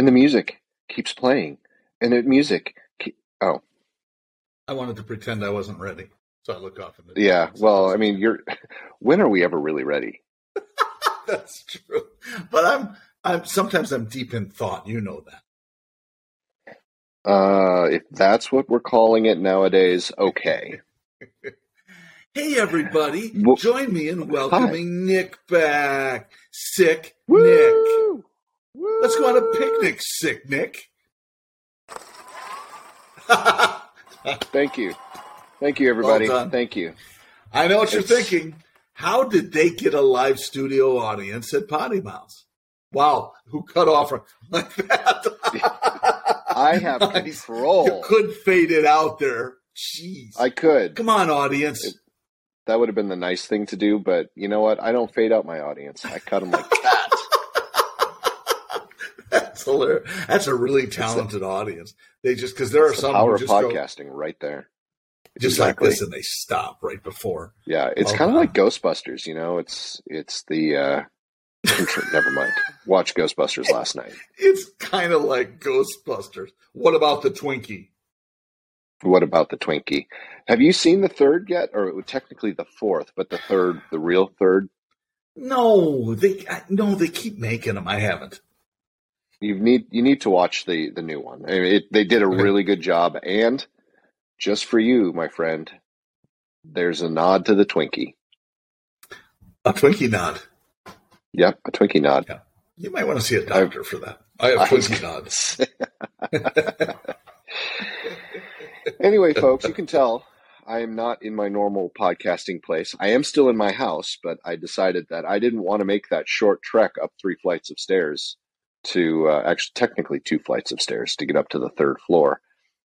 and the music keeps playing, and the music. Keep, oh, I wanted to pretend I wasn't ready, so I looked off. In the yeah. Well, I mean, you're. When are we ever really ready? that's true. But I'm, I'm sometimes I'm deep in thought. You know that. Uh, if that's what we're calling it nowadays, okay. Hey, everybody! Well- Join me in welcoming Nick back. Sick Nick. Woo! Let's go on a picnic, sick Nick. Thank you, thank you, everybody. Well. Thank you. I know what you're thinking. How did they get a live studio audience at PoddiMouth? Wow, who cut off like that? I have Nice. control. You could fade it out there. Jeez. I could. Come on, audience. That would have been the nice thing to do, but you know what? I don't fade out my audience. I cut them like that. That's hilarious. That's a really talented audience. They just because there are It's the some power of just go podcasting right there. just Exactly. like this and they stop right before. Yeah, it's Well kind of like Ghostbusters. You know, it's it's the. uh Never mind. Watch Ghostbusters last night. It's kind of like Ghostbusters. What about the Twinkie? What about the Twinkie? Have you seen the third yet, or technically the fourth, but the third, the real third? No, they I- no, they keep making them. I haven't. You need you need to watch the the new one. I mean, it, they did a Okay. really good job, and just for you, my friend, there's a nod to the Twinkie. A Twinkie nod. Yep, a Twinkie nod. Yeah. You might want to see a doctor for that. I have Twinkie gonna nods. anyway, folks, you can tell I am not in my normal podcasting place. I am still in my house, but I decided that I didn't want to make that short trek up three flights of stairs to uh, actually technically two flights of stairs to get up to the third floor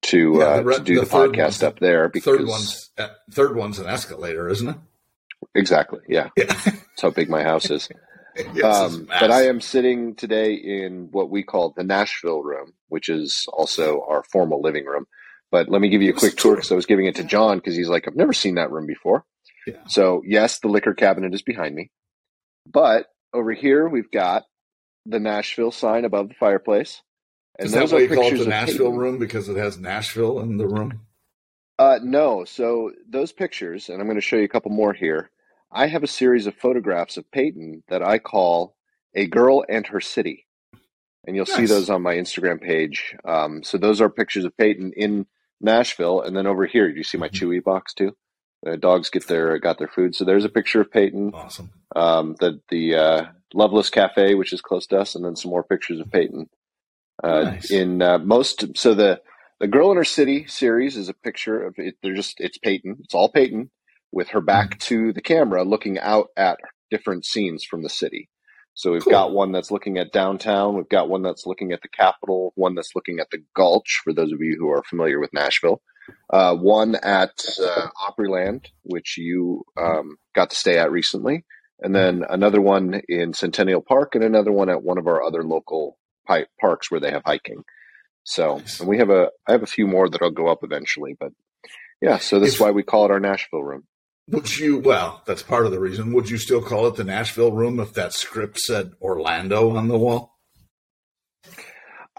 to Yeah, uh, the re- to do the the, podcast up there because Third one's uh, third one's an escalator, isn't it? exactly yeah Yeah. that's how big my house is. Yes, um, but I am sitting today in what we call the Nashville room, which is also our formal living room. But let me give you a quick tour tour. because I was giving it to John because he's like, I've never seen that room before. Yeah. So yes, the liquor cabinet is behind me, but over here we've got the Nashville sign above the fireplace, and Is that why you call it the Nashville room because it has Nashville in the room? Uh, no. So those pictures, and I'm going to show you a couple more here. I have a series of photographs of Peyton that I call "A Girl and Her City," and you'll see those on my Instagram page. Um, so those are pictures of Peyton in Nashville, and then over here, do you see my Mm-hmm. Chewy box too? The dogs get their got their food. So there's a picture of Peyton. Awesome. Um, the the uh, Loveless Cafe, which is close to us, and then some more pictures of Peyton. Uh, Nice. In uh, most, so the the Girl in Her City series is a picture of it. They're just it's Peyton. It's all Peyton with her back to the camera, looking out at different scenes from the city. So we've Cool. got one that's looking at downtown. We've got one that's looking at the Capitol. One that's looking at the Gulch. For those of you who are familiar with Nashville, uh, one at uh, Opryland, which you um, got to stay at recently, and then another one in Centennial Park, and another one at one of our other local pi- parks where they have hiking. So, Nice. and we have a I have a few more that'll go up eventually, but yeah. So this If- is why we call it our Nashville room. Would you? Well, that's part of the reason. Would you still call it the Nashville room if that script said Orlando on the wall?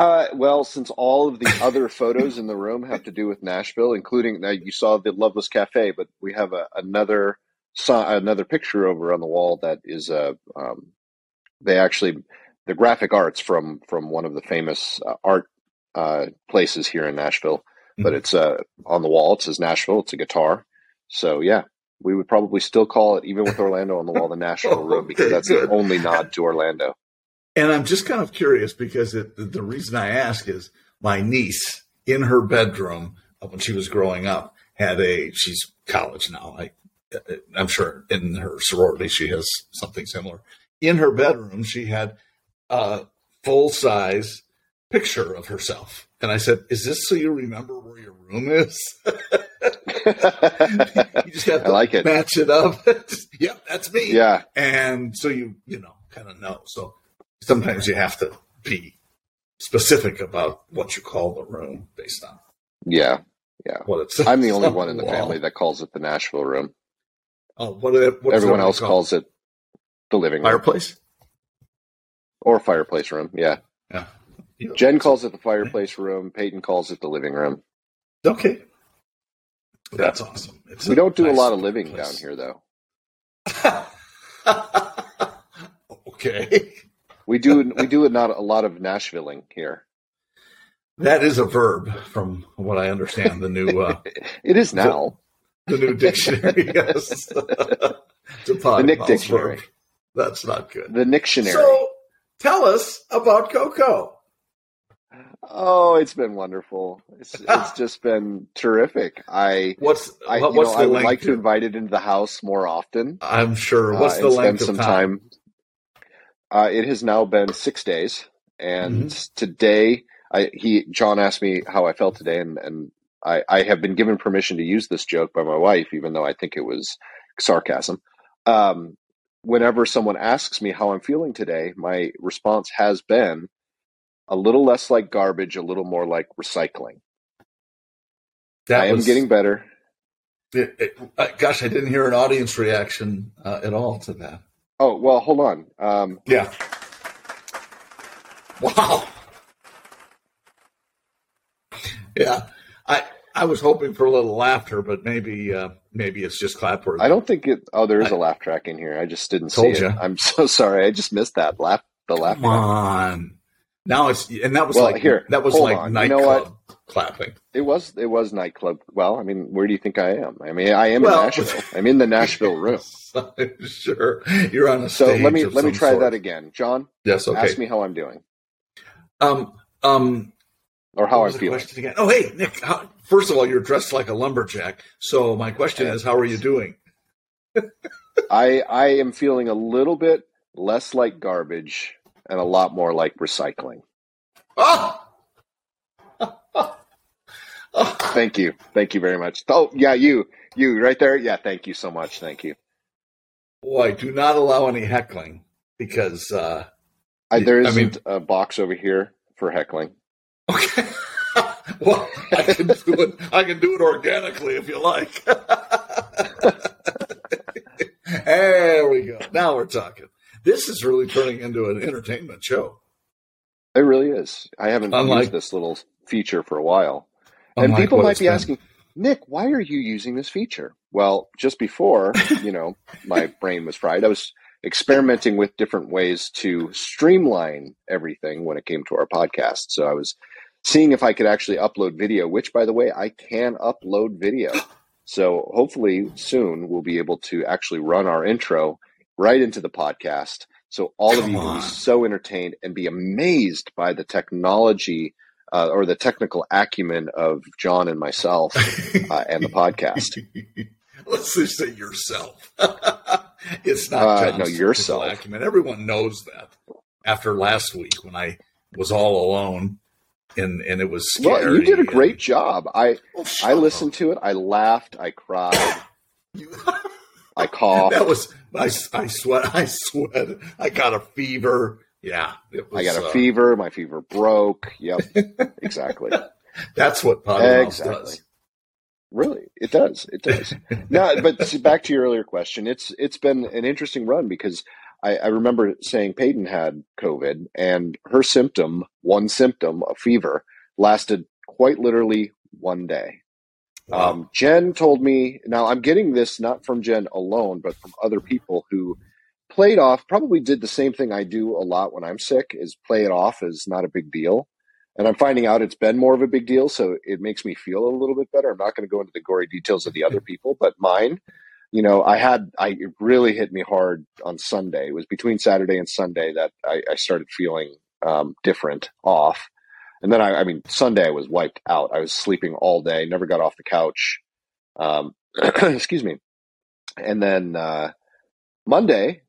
Uh, well, since all of the other photos in the room have to do with Nashville, including now you saw the Loveless Cafe, but we have a, another another picture over on the wall that is a um, they actually the graphic arts from from one of the famous uh, art uh, places here in Nashville, but Mhm. it's uh, on the wall. It says Nashville. It's a guitar. So yeah, we would probably still call it even with Orlando on the wall the Nashville room because that's good. the only nod to Orlando. And I'm just kind of curious because it, the reason I ask is my niece in her bedroom uh, when she was growing up had a she's college now. I I'm sure in her sorority she has something similar. In her bedroom she had a full size picture of herself. And I said, "Is this so you remember where your room is?" you just have I to like it. match it up. yep, that's me Yeah, and so you you know kind of know so sometimes you have to be specific about what you call the room based on yeah. Yeah what it's I'm the only one in the family that calls it the Nashville room. oh what what's Everyone else called? calls it the living room fireplace or fireplace room. Yeah. yeah You- Jen calls it the fireplace room. Peyton calls it the living room. Okay. That's awesome. It's We don't do a lot of living place. down here, though. okay. We do we do not a lot of Nashvilling here. That is a verb from what I understand. The new uh, It is now. the new dictionary. yes. The Nick Dictionary. verb. That's not good. The Dictionary. So tell us about Coco. oh, it's been wonderful. It's, it's just been terrific. I What's I what, what's know the I would like to invite it into the house more often. I'm sure. What's uh, the length spend of some time? time. Uh, it has now been six days, and Mm-hmm. today, I he John asked me how I felt today, and and I I have been given permission to use this joke by my wife, even though I think it was sarcasm. Um, whenever someone asks me how I'm feeling today, my response has been a little less like garbage, a little more like recycling. That I am getting better. It, it, uh, gosh, I didn't hear an audience reaction uh, at all to that. Oh well, hold on. Um, Yeah. Wow. Yeah, I I was hoping for a little laughter, but maybe uh, maybe it's just clapworthy. I don't think it. Oh, there is a laugh track in here. I just didn't see it. I'm so sorry. I just missed that laugh. The laugh Come track. on. Now it's and that was Well, like here, that was like on. You nightclub know clapping. It was it was nightclub. Well, I mean, where do you think I am? I mean, I am Well- in Nashville. I'm in the Nashville room. sure, you're on a So stage. let me let me try sort. that again, John. Yes, okay. Ask me how I'm doing Um, um, or how I'm feeling. question again? Oh, hey, Nick. How, first of all, you're dressed like a lumberjack. So my question is, how are you doing? I I am feeling a little bit less like garbage and a lot more like recycling. Oh, Thank you, thank you very much. Oh yeah, you you right there. Yeah, thank you so much. Thank you. boy, do not allow any heckling because. Uh, I, there I isn't mean- a box over here for heckling. okay. well, I can do it. I can do it organically if you like. there we go. Now we're talking. This is really turning into an entertainment show. It really is. I haven't Unlike- used this little feature for a while. and people might be been. asking, Nick, why are you using this feature? Well, just before, you know, my brain was fried, I was experimenting with different ways to streamline everything when it came to our podcast. So I was seeing if I could actually upload video, which by the way, I can upload video. So hopefully soon we'll be able to actually run our intro right into the podcast. So all of Come you will be so entertained and be amazed by the technology uh, or the technical acumen of John and myself uh, and the podcast. Let's just say yourself. it's not Uh, John's no, yourself. acumen. Everyone knows that. After last week, when I was all alone, and and it was scary. Well, you did a and- great job. I Oh, I listened to it. I laughed. I cried. I coughed. that was I, I sweat. I sweat. I got a fever. Yeah, it was, I got a uh, fever. My fever broke. Yep, exactly. That's what PoddiMouth Exactly. does. Really, it does. It does. no, but see, back to your earlier question, it's it's been an interesting run because I, I remember saying Peyton had COVID, and her symptom, one symptom, a fever, lasted quite literally one day. Um, Jen told me, now I'm getting this not from Jen alone, but from other people who played off, probably did the same thing I do a lot when I'm sick, is play it off as not a big deal. And I'm finding out it's been more of a big deal, so it makes me feel a little bit better. I'm not going to go into the gory details of the other people, but mine, you know, I had, I it really hit me hard on Sunday. It was between Saturday and Sunday that I, I started feeling um, different, off. And then I, I mean, Sunday I was wiped out. I was sleeping all day, never got off the couch. Um, excuse me. And then uh, Monday,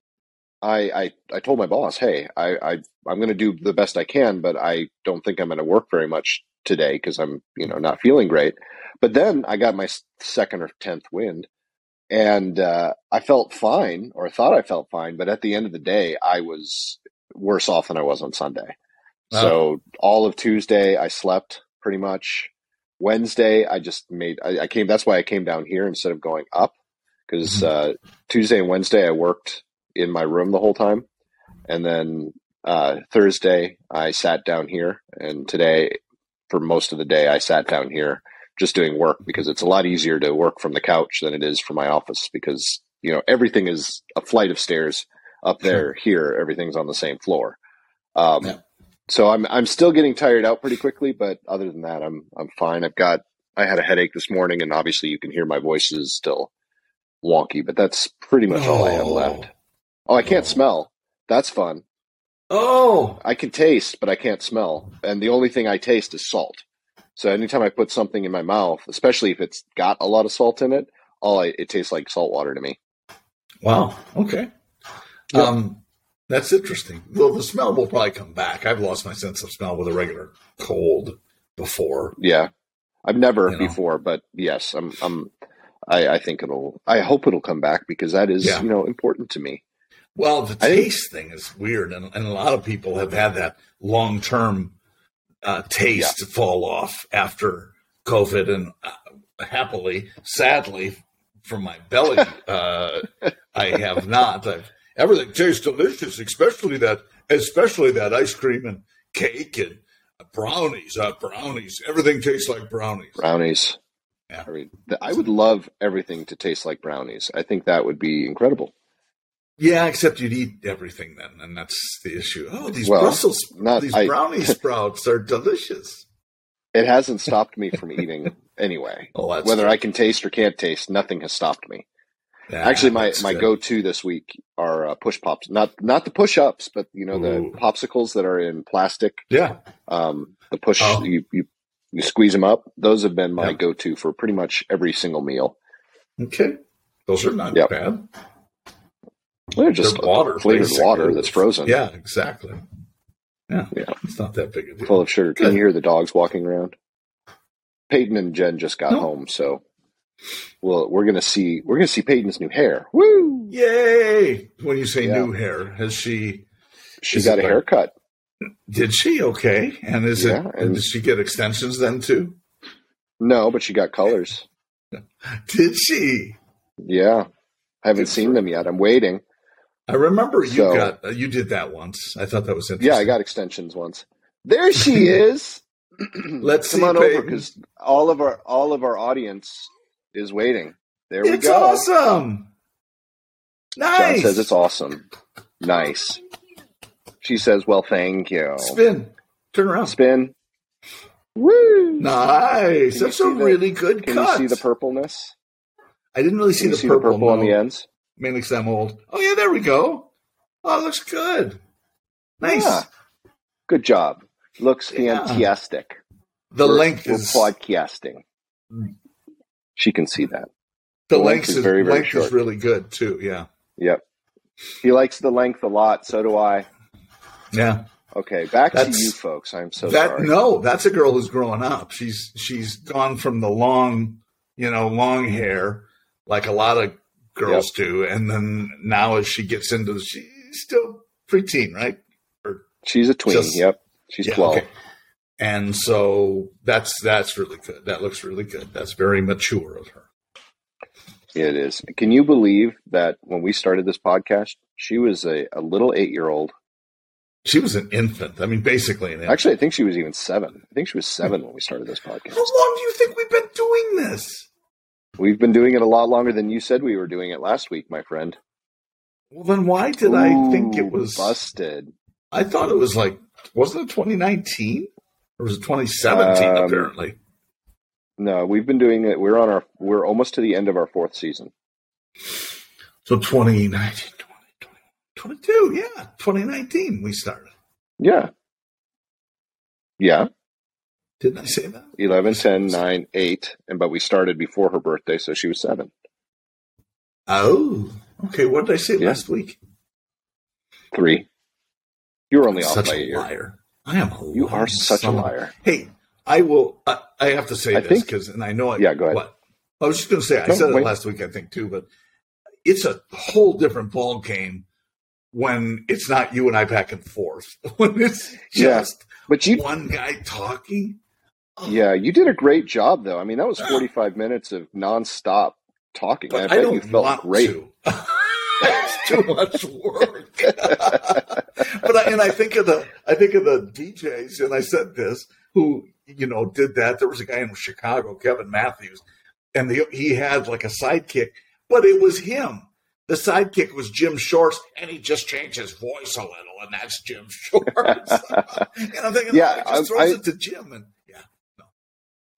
I, I I told my boss, "Hey, I, I I'm going to do the best I can, but I don't think I'm going to work very much today because I'm you know not feeling great." But then I got my second or tenth wind, and uh, I felt fine, or thought I felt fine. But at the end of the day, I was worse off than I was on Sunday. So all of Tuesday, I slept pretty much. Wednesday, I just made. I, I came. That's why I came down here instead of going up, because Mhm. uh, Tuesday and Wednesday I worked in my room the whole time, and then Uh, Thursday, I sat down here, and today, for most of the day, I sat down here just doing work because it's a lot easier to work from the couch than it is from my office because you know everything is a flight of stairs up there. Here, everything's on the same floor. Um, Yeah. So I'm I'm still getting tired out pretty quickly, but other than that, I'm I'm fine. I've got I had a headache this morning, and obviously you can hear my voice is still wonky, but that's pretty much all I have Oh. left. Oh, I can't Oh. smell. That's fun. Oh, I can taste, but I can't smell. And the only thing I taste is salt. So anytime I put something in my mouth, especially if it's got a lot of salt in it, all I, it tastes like salt water to me. wow. Okay. Yep. Um, that's interesting. Well, the smell will probably come back. I've lost my sense of smell with a regular cold before. Yeah, I've never You know. before, but yes, I'm. I'm. I, I think it'll. I hope it'll come back because that is Yeah. you know important to me. Well, the think- taste thing is weird, and, and a lot of people have had that long term uh, taste fall off after COVID, and uh, happily, sadly, from my belly, uh, I have not. I've, everything tastes delicious, especially that, especially that ice cream and cake and brownies. Uh, brownies, everything tastes like brownies. Brownies. Yeah. I mean, I would love everything to taste like brownies. I think that would be incredible. Yeah, except you'd eat everything then, and that's the issue. Oh, these Well, Brussels, not- these I- brownie sprouts are delicious. It hasn't stopped me from eating anyway. Oh, that's Whether good. I can taste or can't taste, nothing has stopped me. Yeah, Actually, my, my go to this week are uh, push pops. Not not the push ups, but you know the Ooh. popsicles that are in plastic. Yeah, Um, the push Oh. you, you you squeeze them up. Those have been my Yeah. go to for pretty much every single meal. okay. Those are not Yep. bad. They're just They're water, flavored basically. water that's frozen. Yeah, exactly. Yeah, Yeah. It's not that big a deal. full of sugar. Can you hear the dogs walking around? Peyton and Jen just got No. home, so well, we're gonna see we're gonna see Peyton's new hair. Woo! Yay! When you say Yeah. new hair, has she? She got a like- haircut. Did she? Okay. And is Yeah, it? and- did she get extensions then too? No, but she got colors. Did she? Yeah, I haven't Good seen for them yet. I'm waiting. I remember you So- got uh, you did that once. I thought that was interesting. Yeah, I got extensions once. There she is. Let's come see, on over because all of our all of our audience is waiting. There we It's go. awesome. John Nice. says it's awesome. Nice. She says, "Well, thank you." Spin. Turn around. Spin. Woo! Nice. Can That's a see the- really good Can cut. you see the purpleness? I didn't really see the see purple, the purple on the ends? Mainly because I'm old. Oh yeah, there we go. Oh, it looks good. Nice. Yeah. Good job. Looks Yeah. fantastic. The We're- length we're is podcasting. Mm. She can see that. the the length length is very, very length short. is really good too. Yeah. Yep. He likes the length a lot. So do I. Yeah. Okay, back That's- to you folks. I'm so that sorry. no, that's a girl who's growing up. She's she's gone from the long, you know, long hair like a lot of girls do, and then now as she gets into, she's still preteen, right? She's a tween. Just- yep. She's Yeah, 12. okay. And so that's that's really good. That looks really good. That's very mature of her. It is. Can you believe that when we started this podcast, she was a, a little eight year old? She was an infant. I mean, basically an infant. Actually, I think she was even seven. I think she was seven when we started this podcast. How long do you think we've been doing this? We've been doing it a lot longer than you said we were doing it last week, my friend. Well, then why did I think it was? busted? I thought it was like, wasn't it 2019 or was it 2017? Um, apparently, No, we've been doing it. We're on our. We're almost to the end of our fourth season. so 2019, 20, 22. Yeah, 2019 we started. Yeah. Yeah. Didn't I say that? 11, 10, 9, 8. And but we started before her birthday, so she was seven. Oh, okay. What did I say Yeah. last week? Three. You were only off Such by a a year. liar. I am You are such a liar. Hey, I will. I, I have to say I this because, and I know. I, Yeah, go ahead. What? I was just going to say. I No, said it last week, I think too, but it's a whole different ball game when it's not you and I back and forth. when it's Yeah. just But you one guy talking. Oh, Yeah, you did a great job, though. I mean, that was 45 minutes of nonstop talking. I but bet I, don't you felt great. it's too much work. but I, and I think of the I think of the DJs, and I said this who you know did that. There was a guy in Chicago, Kevin Matthews, and the, he had like a sidekick, but it was him. The sidekick was Jim Shorts, and he just changed his voice a little, and that's Jim Shorts. and I'm thinking, yeah, oh, just throws I, it to Jim, and yeah. No.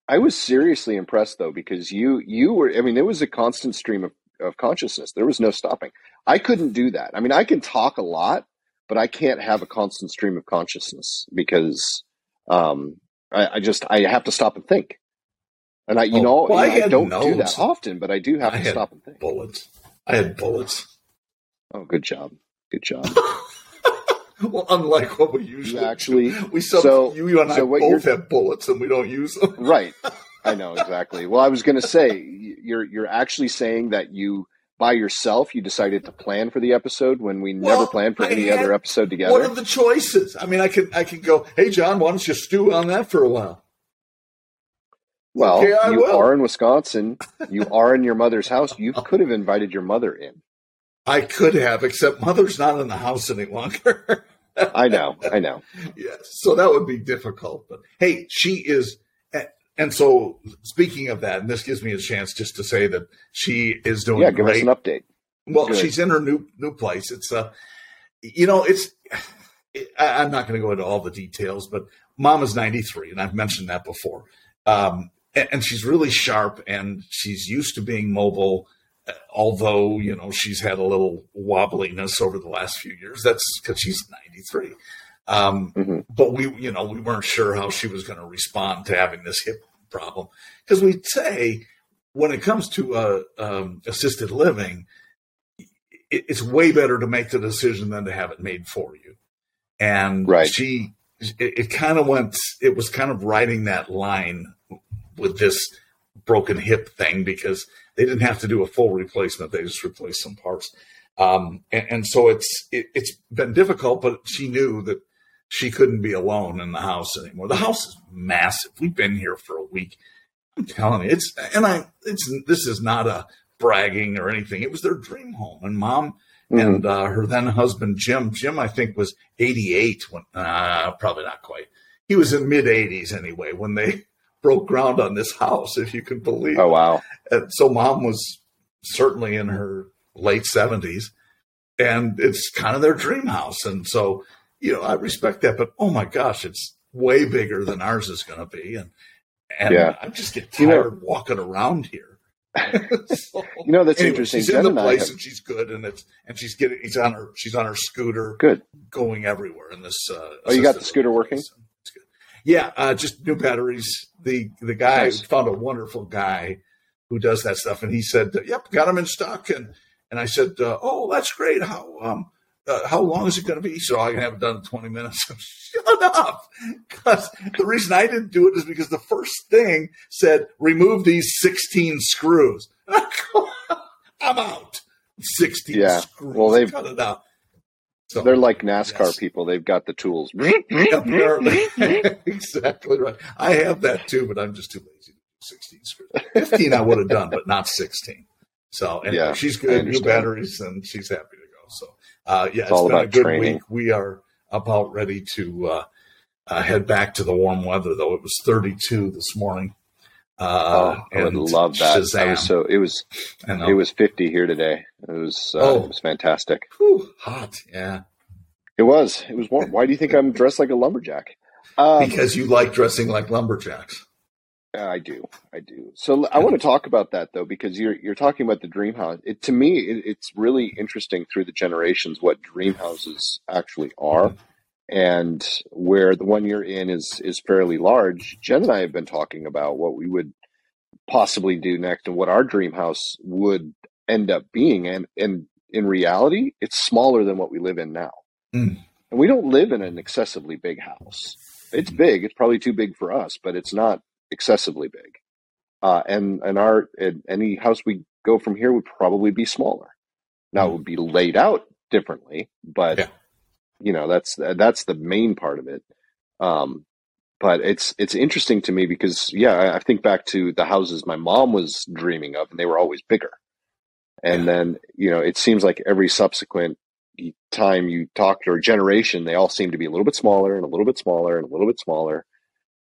I was seriously impressed though because you you were. I mean, there was a constant stream of of consciousness. There was no stopping. I couldn't do that. I mean, I can talk a lot, but I can't have a constant stream of consciousness because um, I, I, just I have to stop and think. And I, you oh, know, well, I, I, don't do that often, but I do have I to stop and think. Bullets. I had bullets. Oh, good job. Good job. well, unlike what we usually actually do. we sub, so you and so I both have bullets and we don't use them. right. I know exactly. Well, I was going to say you're you're actually saying that you by yourself you decided to plan for the episode when we well, never planned for I any other episode together. What are the choices? I mean, I can I can go, hey John, why don't you stew on that for a while? Well, okay, you will. are in Wisconsin. You are in your mother's house. You oh. could have invited your mother in. I could have, except mother's not in the house any longer. I know, I know. Yes, so that would be difficult. But hey, she is and so, speaking of that, and this gives me a chance just to say that she is doing. Yeah, give great. us an update. Well, Good. she's in her new new place. It's uh, you know, it's. It, I, I'm not going to go into all the details, but Mom is 93, and I've mentioned that before. Um, and, and she's really sharp, and she's used to being mobile. Uh, although you know she's had a little wobbliness over the last few years, that's because she's 93. Um, mm-hmm. But we, you know, we weren't sure how she was going to respond to having this hip problem because we'd say when it comes to uh, um, assisted living, it, it's way better to make the decision than to have it made for you. And right. she, it, it kind of went, it was kind of riding that line with this broken hip thing because they didn't have to do a full replacement; they just replaced some parts. Um, and, and, so it's it, has been difficult, but she knew that she couldn't be alone in the house anymore. The house is massive. We've been here for a week. I'm telling you, it's and I it's this is not a bragging or anything. It was their dream home, and mom mm-hmm. and uh, her then husband Jim. Jim, I think, was 88 when uh, probably not quite. He was in mid 80s anyway when they broke ground on this house, if you can believe. Oh wow! And so mom was certainly in her late 70s, and it's kind of their dream house, and so you know, I respect that, but oh my gosh, it's way bigger than ours is going to be, and and yeah. I just get tired you know, walking around here. so, you know, that's anyway, interesting. She's Jen in the place have... and she's good, and it's and she's getting. He's on her. She's on her scooter. Good, going everywhere in this. Uh, oh, you got the scooter working? Yeah, uh, just new batteries. The the guy nice. found a wonderful guy who does that stuff, and he said, "Yep, got them in stock." And and I said, uh, "Oh, that's great. How um, uh, how long is it going to be? So I can have it done in 20 minutes. Shut up. Because the reason I didn't do it is because the first thing said, remove these 16 screws. I'm out. 16 yeah. screws. Well, they've cut it out. So, they're like NASCAR yes. people. They've got the tools. Apparently. exactly right. I have that too, but I'm just too lazy to do 16 screws. 15 I would have done, but not 16. So anyway, yeah, she's good, new batteries, and she's happy to go. So uh, yeah, it's, it's been a good training. week. We are about ready to uh, uh, head back to the warm weather, though. It was 32 this morning. Uh, oh, I would love that. Was so it was, it was 50 here today. It was, uh, oh. it was fantastic. Whew, hot. Yeah. It was, it was warm. Why do you think I'm dressed like a lumberjack? Um, because you like dressing like lumberjacks. I do, I do. So I want to talk about that though, because you're you're talking about the dream house. It, to me, it, it's really interesting through the generations what dream houses actually are, and where the one you're in is is fairly large. Jen and I have been talking about what we would possibly do next and what our dream house would end up being, and and in reality, it's smaller than what we live in now. Mm. And we don't live in an excessively big house. It's big. It's probably too big for us, but it's not excessively big. Uh, and and our and any house we go from here would probably be smaller. Now it would be laid out differently, but yeah. you know that's that's the main part of it. Um, but it's it's interesting to me because yeah, I, I think back to the houses my mom was dreaming of, and they were always bigger. And then, you know, it seems like every subsequent time you talk to a generation, they all seem to be a little bit smaller and a little bit smaller and a little bit smaller.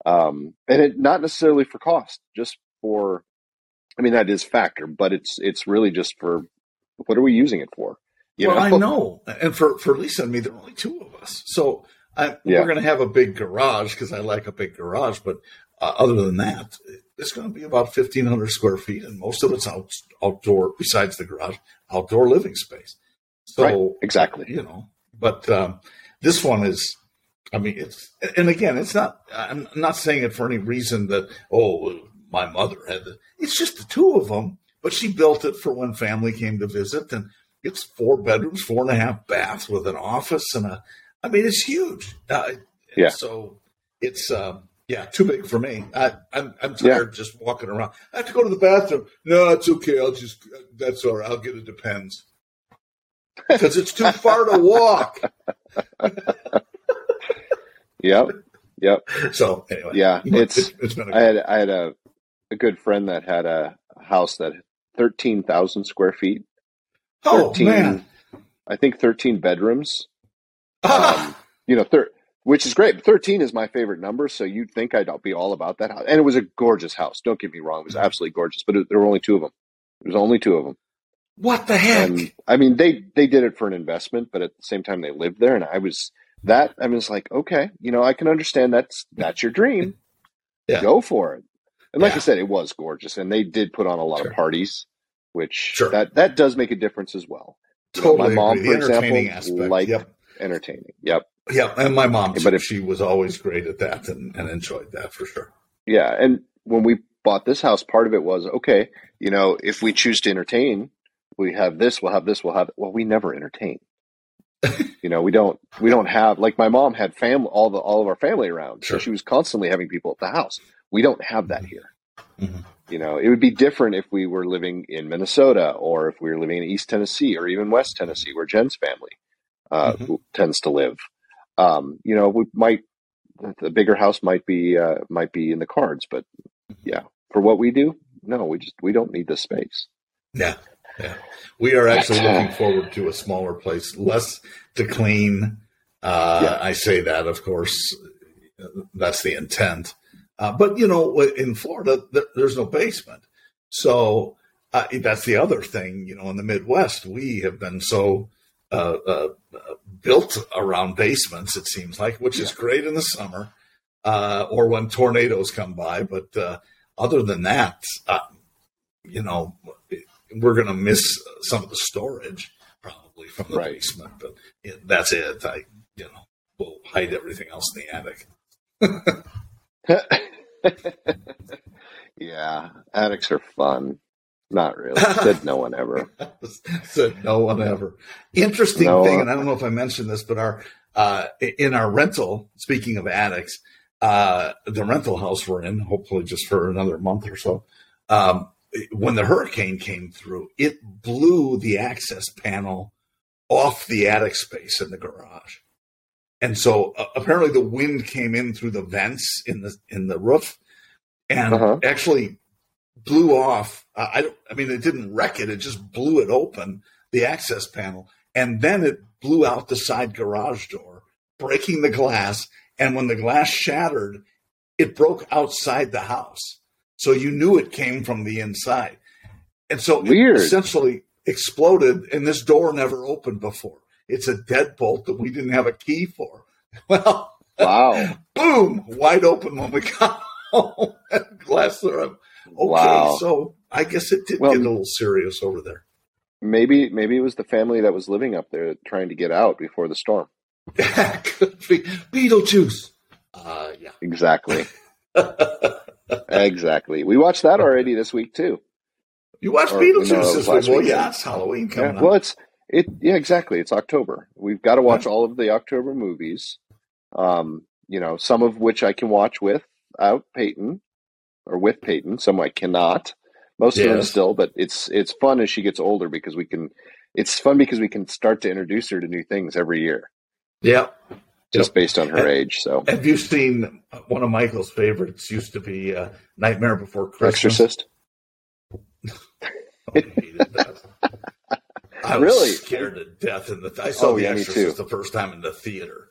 Um, and it not necessarily for cost, just for, I mean, that is factor, but it's, it's really just for what are we using it for? You well, know? I know. And for, for Lisa and me, there are only two of us. So I, yeah. we're going to have a big garage because I like a big garage. But uh, other than that, it's going to be about 1,500 square feet. And most of it's out, outdoor, besides the garage, outdoor living space. So right. exactly, you know, but um, this one is, I mean, it's, and again, it's not, I'm not saying it for any reason that, oh, my mother had it. It's just the two of them, but she built it for when family came to visit and it's four bedrooms, four and a half baths with an office and a, I mean, it's huge. Uh, yeah. So it's, um, yeah, too big for me. I, I'm, I'm tired yeah. just walking around. I have to go to the bathroom. No, it's okay. I'll just, that's all right. I'll get it. Depends because it's too far to walk. yep. Yep. So anyway, yeah, it's, it's, it's been. A I had I had a a good friend that had a house that thirteen thousand square feet. 13, oh man! I think thirteen bedrooms. um, you know, thir- which is great. Thirteen is my favorite number, so you'd think I'd be all about that house. And it was a gorgeous house. Don't get me wrong; it was mm-hmm. absolutely gorgeous. But it, there were only two of them. There was only two of them. What the heck? And, I mean, they they did it for an investment, but at the same time, they lived there, and I was that. I was like, okay, you know, I can understand that's that's your dream. yeah. Go for it. And like yeah. I said, it was gorgeous, and they did put on a lot sure. of parties, which sure. that that does make a difference as well. Totally, my mom, for example, liked yep. entertaining. Yep. Yeah, and my mom, but if she was always great at that and, and enjoyed that for sure. Yeah, and when we bought this house, part of it was okay. You know, if we choose to entertain, we have this, we'll have this, we'll have well, we never entertain. You know, we don't we don't have like my mom had family all the all of our family around. Sure. So she was constantly having people at the house. We don't have that here. Mm-hmm. You know, it would be different if we were living in Minnesota or if we were living in East Tennessee or even West Tennessee, where Jen's family uh, mm-hmm. tends to live. Um, you know, we might the bigger house might be uh, might be in the cards, but mm-hmm. yeah, for what we do, no, we just we don't need the space. Yeah, yeah. We are actually looking forward to a smaller place, less to clean. Uh, yeah. I say that, of course, that's the intent. Uh, but you know, in Florida, there's no basement, so uh, that's the other thing. You know, in the Midwest, we have been so uh, uh, built around basements. It seems like, which yeah. is great in the summer uh, or when tornadoes come by. But other than that, you know, we're going to miss some of the storage probably from the right. basement, but that's it. I, you know, we'll hide everything else in the attic. yeah, attics are fun. Not really. Said no one ever. Said no one ever. Interesting no thing, and I don't know if I mentioned this, but our uh, in our rental. Speaking of attics, uh, the rental house we're in, hopefully just for another month or so. Um, when the hurricane came through, it blew the access panel off the attic space in the garage. And so uh, apparently the wind came in through the vents in the in the roof and uh-huh. actually blew off. Uh, I I mean it didn't wreck it; it just blew it open the access panel, and then it blew out the side garage door, breaking the glass. And when the glass shattered, it broke outside the house. So you knew it came from the inside. And so Weird. it essentially exploded, and this door never opened before. It's a deadbolt that we didn't have a key for. Well, wow. boom, wide open when we got home. Glass there. Okay, wow. so I guess it did well, get a little serious over there. Maybe maybe it was the family that was living up there trying to get out before the storm. Could be Beetlejuice. Uh, yeah. Exactly. Exactly. We watched that already this week too. You watched or, Beetlejuice you know, this week? Well, yeah, it's Halloween coming yeah, Well, it's it. Yeah, exactly. It's October. We've got to watch all of the October movies. Um, you know, some of which I can watch without Peyton or with Peyton. Some I cannot. Most yes. of them still, but it's it's fun as she gets older because we can. It's fun because we can start to introduce her to new things every year. Yeah, just based on her age. So, have you seen one of Michael's favorites? Used to be uh, Nightmare Before Christmas. Exorcist. I. I was Really? scared to death in the. I saw Oh, The yeah, Exorcist the first time in the theater,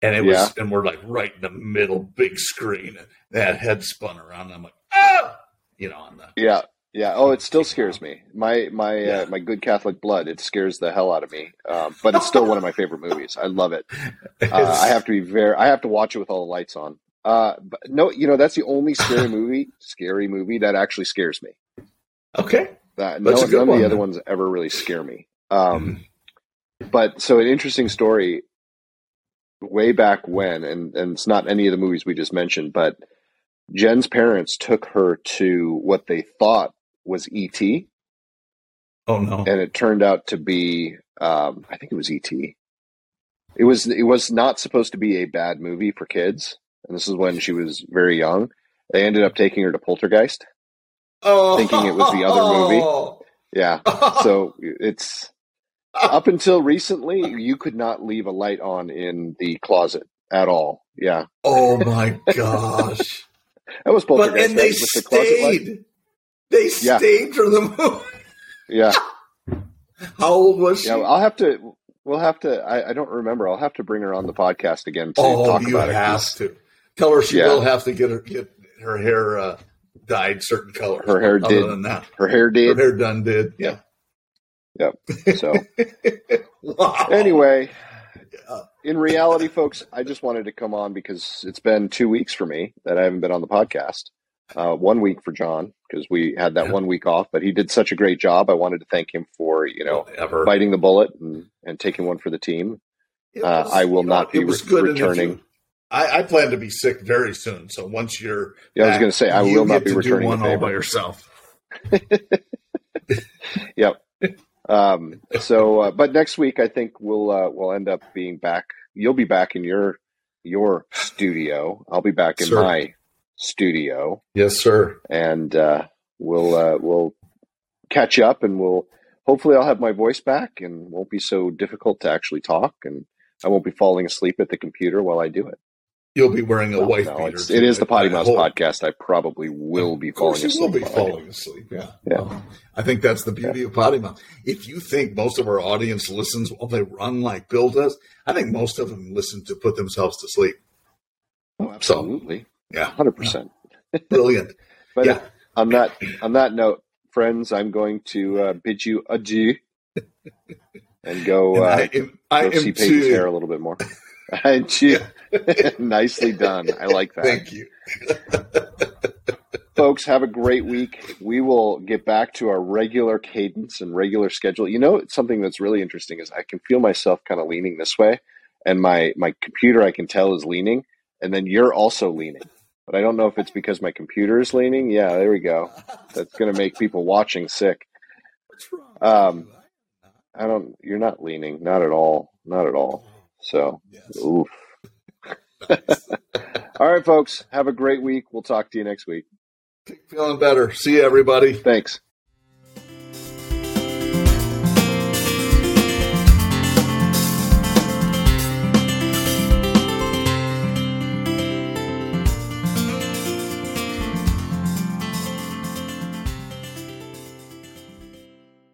and it was, Yeah. and we're like right in the middle, big screen, and that head spun around. And I'm like, ah, you know, on the Yeah, yeah. Oh, it still scares me. My my Yeah. uh, my good Catholic blood. It scares the hell out of me. Um, but it's still one of my favorite movies. I love it. Uh, I have to be very. I have to watch it with all the lights on. Uh, but no, you know that's the only scary movie, scary movie that actually scares me. okay. That no, none one, of the other then. ones ever really scare me. Um, but so an interesting story. Way back when, and and it's not any of the movies we just mentioned, but Jen's parents took her to what they thought was ET, Oh no. and it turned out to be um, I think it was ET. It was it was not supposed to be a bad movie for kids, and this is when she was very young. They ended up taking her to Poltergeist. oh, thinking it was the other movie. Yeah, so it's up until recently you could not leave a light on in the closet at all. Yeah, oh my gosh. that was Poltergeist. but and they? The stayed. They Yeah. stayed for the movie. Yeah, How old was she? yeah. I'll have to. We'll have to. I, I don't remember. I'll have to bring her on the podcast again to oh, talk about it. Oh, you have to tell her she Yeah. will have to get her get her hair uh, dyed certain colors. Her hair Other did. than that, Her hair did. her hair done did. Yeah. Yep. So wow. anyway, Yeah. in reality, folks, I just wanted to come on because it's been two weeks for me that I haven't been on the podcast. Uh, one week for John because we had that Yeah. one week off, but he did such a great job. I wanted to thank him for you know Whatever. biting the bullet and, and taking one for the team. It uh, I will you know, not be re- good returning. you- I, I plan to be sick very soon. So once you're, Yeah, I was going to say I will not be to do returning one the all by favor. yourself. Um, so, uh, but next week I think we'll uh, we'll end up being back. You'll be back in your your studio. I'll be back in Sir. my studio. Yes, sir. and uh, we'll uh, we'll catch up, and we'll hopefully I'll have my voice back, and won't be so difficult to actually talk, and I won't be falling asleep at the computer while I do it. You'll be wearing a Well, wife no, beater. it is the PoddiMouths podcast. I probably will be falling you will asleep. be while I do falling asleep. Yeah, Yeah. Well, I think that's the beauty of PoddiMouth. If you think most of our audience listens while they run like Bill does, I think most of them listen to put themselves to sleep. Oh, absolutely, Yeah, hundred percent. brilliant. But yeah, on that on that note, friends, I'm going to uh, bid you adieu and go And uh, I am, I go see too. hair a little bit more. Adieu. Nicely done. I like that. Thank you. folks have a great week we will get back to our regular cadence and regular schedule you know something that's really interesting is i can feel myself kind of leaning this way and my my computer i can tell is leaning and then you're also leaning but i don't know if it's because my computer is leaning yeah there we go that's going to make people watching sick What's wrong? Um, i don't you're not leaning not at all not at all so Yes. oof all right folks have a great week we'll talk to you next week Feeling better. See you, everybody. thanks